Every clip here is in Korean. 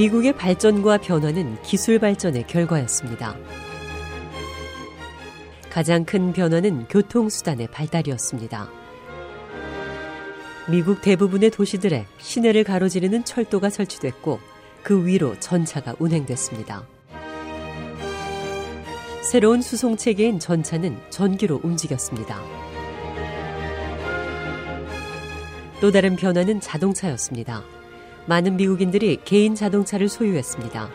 미국의 발전과 변화는 기술 발전의 결과였습니다. 가장 큰 변화는 교통수단의 발달이었습니다. 미국 대부분의 도시들에 시내를 가로지르는 철도가 설치됐고 그 위로 전차가 운행됐습니다. 새로운 수송 체계인 전차는 전기로 움직였습니다. 또 다른 변화는 자동차였습니다. 많은 미국인들이 개인 자동차를 소유했습니다.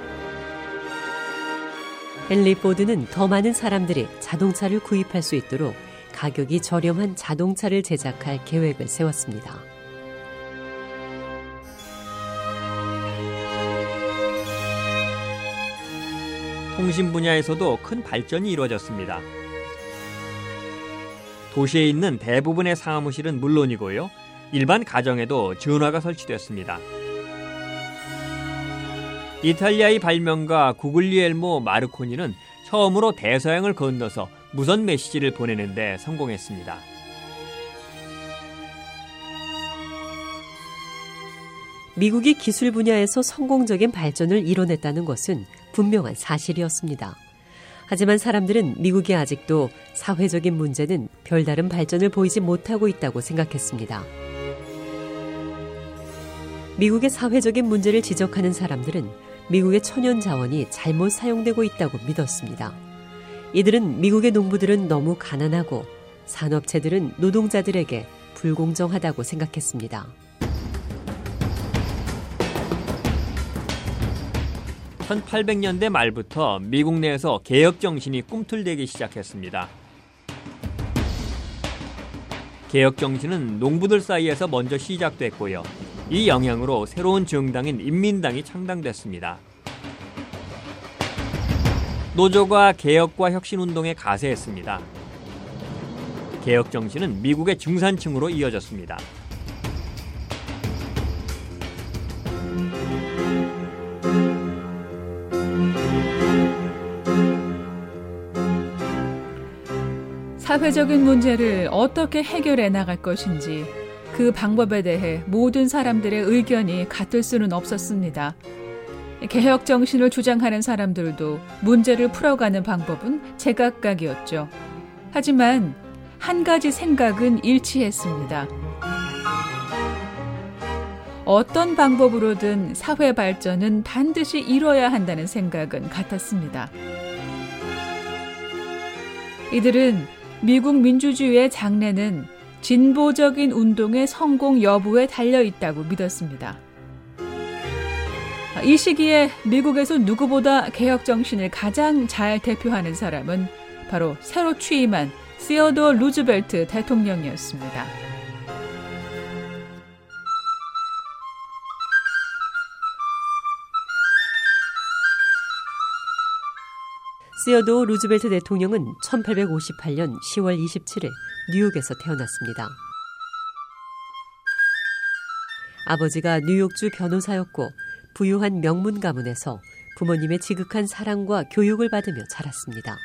헨리 포드는 더 많은 사람들이 자동차를 구입할 수 있도록 가격이 저렴한 자동차를 제작할 계획을 세웠습니다. 통신 분야에서도 큰 발전이 이루어졌습니다. 도시에 있는 대부분의 사무실은 물론이고요. 일반 가정에도 전화가 설치됐습니다. 이탈리아의 발명가 구글리엘모 마르코니는 처음으로 대서양을 건너서 무선 메시지를 보내는데 성공했습니다. 미국이 기술 분야에서 성공적인 발전을 이뤄냈다는 것은 분명한 사실이었습니다. 하지만 사람들은 미국이 아직도 사회적인 문제는 별다른 발전을 보이지 못하고 있다고 생각했습니다. 미국의 사회적인 문제를 지적하는 사람들은 미국의 천연 자원이 잘못 사용되고 있다고 믿었습니다. 이들은 미국의 농부들은 너무 가난하고 산업체들은 노동자들에게 불공정하다고 생각했습니다. 1800년대 말부터 미국 내에서 개혁 정신이 꿈틀대기 시작했습니다. 개혁 정신은 농부들 사이에서 먼저 시작됐고요. 이 영향으로 새로운 정당인 인민당이 창당됐습니다. 노조가 개혁과 혁신운동에 가세했습니다. 개혁 정신은 미국의 중산층으로 이어졌습니다. 사회적인 문제를 어떻게 해결해 나갈 것인지 그 방법에 대해 모든 사람들의 의견이 같을 수는 없었습니다. 개혁 정신을 주장하는 사람들도 문제를 풀어가는 방법은 제각각이었죠. 하지만 한 가지 생각은 일치했습니다. 어떤 방법으로든 사회 발전은 반드시 이뤄야 한다는 생각은 같았습니다. 이들은 미국 민주주의의 장래는 진보적인 운동의 성공 여부에 달려 있다고 믿었습니다. 이 시기에 미국에서 누구보다 개혁 정신을 가장 잘 대표하는 사람은 바로 새로 취임한 시어도어 루즈벨트 대통령이었습니다. 시어도 루즈벨트 대통령은 1858년 10월 27일 뉴욕에서 태어났습니다. 아버지가 뉴욕주 변호사였고 부유한 명문 가문에서 부모님의 지극한 사랑과 교육을 받으며 자랐습니다.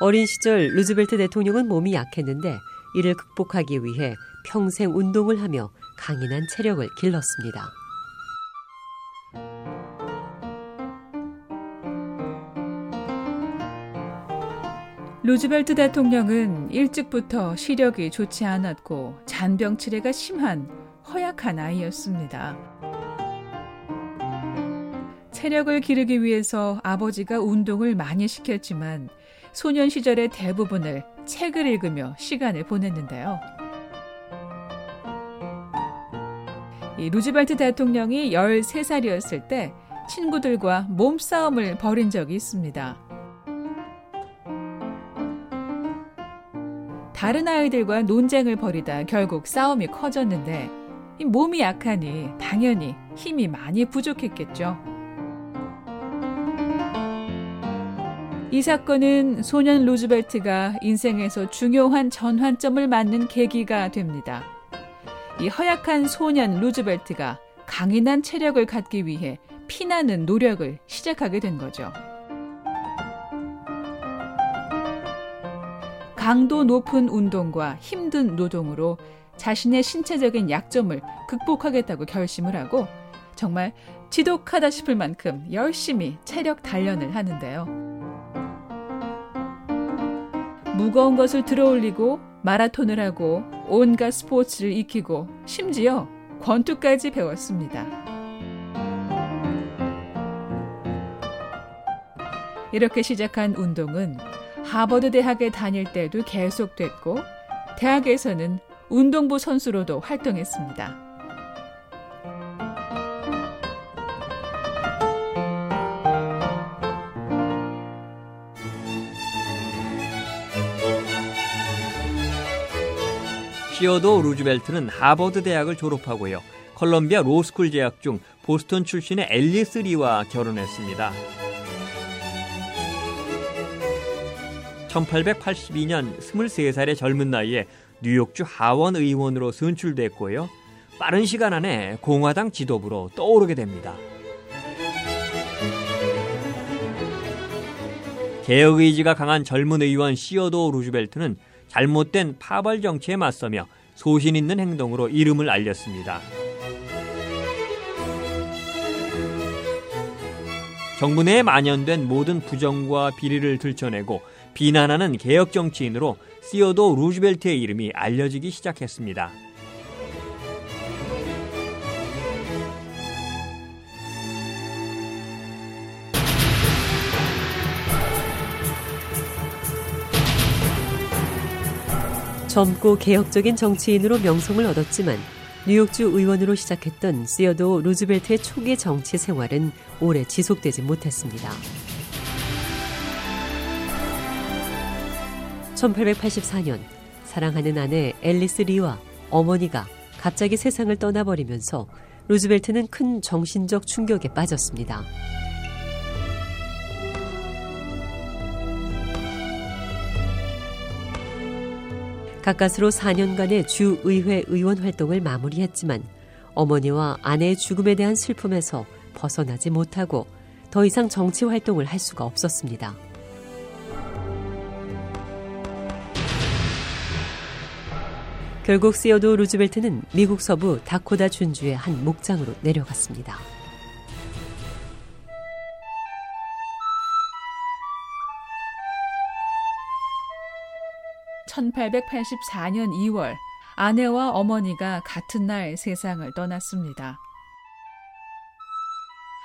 어린 시절 루즈벨트 대통령은 몸이 약했는데 이를 극복하기 위해 평생 운동을 하며 강인한 체력을 길렀습니다. 루즈벨트 대통령은 일찍부터 시력이 좋지 않았고 잔병 치레가 심한 허약한 아이였습니다. 체력을 기르기 위해서 아버지가 운동을 많이 시켰지만 소년 시절의 대부분을 책을 읽으며 시간을 보냈는데요. 이 루즈벨트 대통령이 13살이었을 때 친구들과 몸싸움을 벌인 적이 있습니다. 다른 아이들과 논쟁을 벌이다 결국 싸움이 커졌는데 몸이 약하니 당연히 힘이 많이 부족했겠죠. 이 사건은 소년 루즈벨트가 인생에서 중요한 전환점을 맞는 계기가 됩니다. 이 허약한 소년 루즈벨트가 강인한 체력을 갖기 위해 피나는 노력을 시작하게 된 거죠. 강도 높은 운동과 힘든 노동으로 자신의 신체적인 약점을 극복하겠다고 결심을 하고 정말 지독하다 싶을 만큼 열심히 체력 단련을 하는데요. 무거운 것을 들어올리고 마라톤을 하고 온갖 스포츠를 익히고 심지어 권투까지 배웠습니다. 이렇게 시작한 운동은 하버드 대학에 다닐 때도 계속됐고 대학에서는 운동부 선수로도 활동했습니다. 시어도 루즈벨트는 하버드 대학을 졸업하고요. 컬럼비아 로스쿨 재학 중 보스턴 출신의 앨리스 리와 결혼했습니다. 1882년 23살의 젊은 나이에 뉴욕주 하원 의원으로 선출됐고요. 빠른 시간 안에 공화당 지도부로 떠오르게 됩니다. 개혁 의지가 강한 젊은 의원 시어도 루즈벨트는 잘못된 파벌 정치에 맞서며 소신 있는 행동으로 이름을 알렸습니다. 정부 내에 만연된 모든 부정과 비리를 들춰내고 비난하는 개혁 정치인으로 시어도 루즈벨트의 이름이 알려지기 시작했습니다. 젊고 개혁적인 정치인으로 명성을 얻었지만 뉴욕주 의원으로 시작했던 시어도 루즈벨트의 초기 정치 생활은 오래 지속되지 못했습니다. 1884년 사랑하는 아내 앨리스 리와 어머니가 갑자기 세상을 떠나버리면서 루즈벨트는 큰 정신적 충격에 빠졌습니다. 가까스로 4년간의 주의회 의원 활동을 마무리했지만 어머니와 아내의 죽음에 대한 슬픔에서 벗어나지 못하고 더 이상 정치 활동을 할 수가 없었습니다. 결국 시어도 루즈벨트는 미국 서부 다코다 준주의 한 목장으로 내려갔습니다. 1884년 2월 아내와 어머니가 같은 날 세상을 떠났습니다.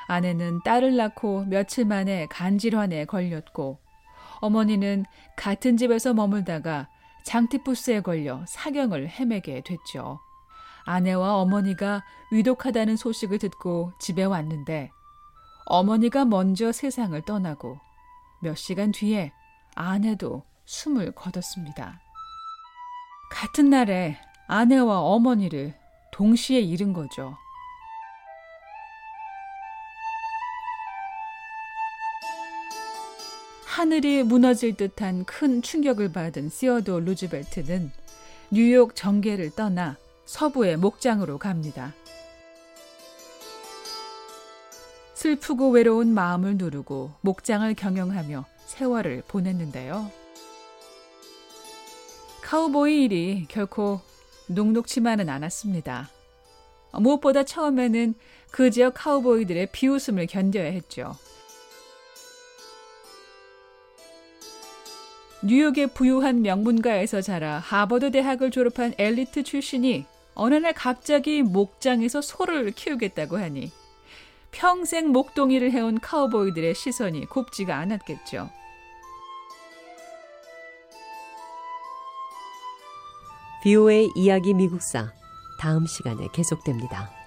아내는 딸을 낳고 며칠 만에 간질환에 걸렸고 어머니는 같은 집에서 머물다가 장티푸스에 걸려 사경을 헤매게 됐죠. 아내와 어머니가 위독하다는 소식을 듣고 집에 왔는데 어머니가 먼저 세상을 떠나고 몇 시간 뒤에 아내도 숨을 거뒀습니다. 같은 날에 아내와 어머니를 동시에 잃은 거죠. 하늘이 무너질 듯한 큰 충격을 받은 시어도 루즈벨트는 뉴욕 정계를 떠나 서부의 목장으로 갑니다. 슬프고 외로운 마음을 누르고 목장을 경영하며 세월을 보냈는데요. 카우보이 일이 결코 녹록치만은 않았습니다. 무엇보다 처음에는 그 지역 카우보이들의 비웃음을 견뎌야 했죠. 뉴욕의 부유한 명문가에서 자라 하버드 대학을 졸업한 엘리트 출신이 어느 날 갑자기 목장에서 소를 키우겠다고 하니 평생 목동이를 해온 카우보이들의 시선이 곱지가 않았겠죠. 비오의 이야기 미국사 다음 시간에 계속됩니다.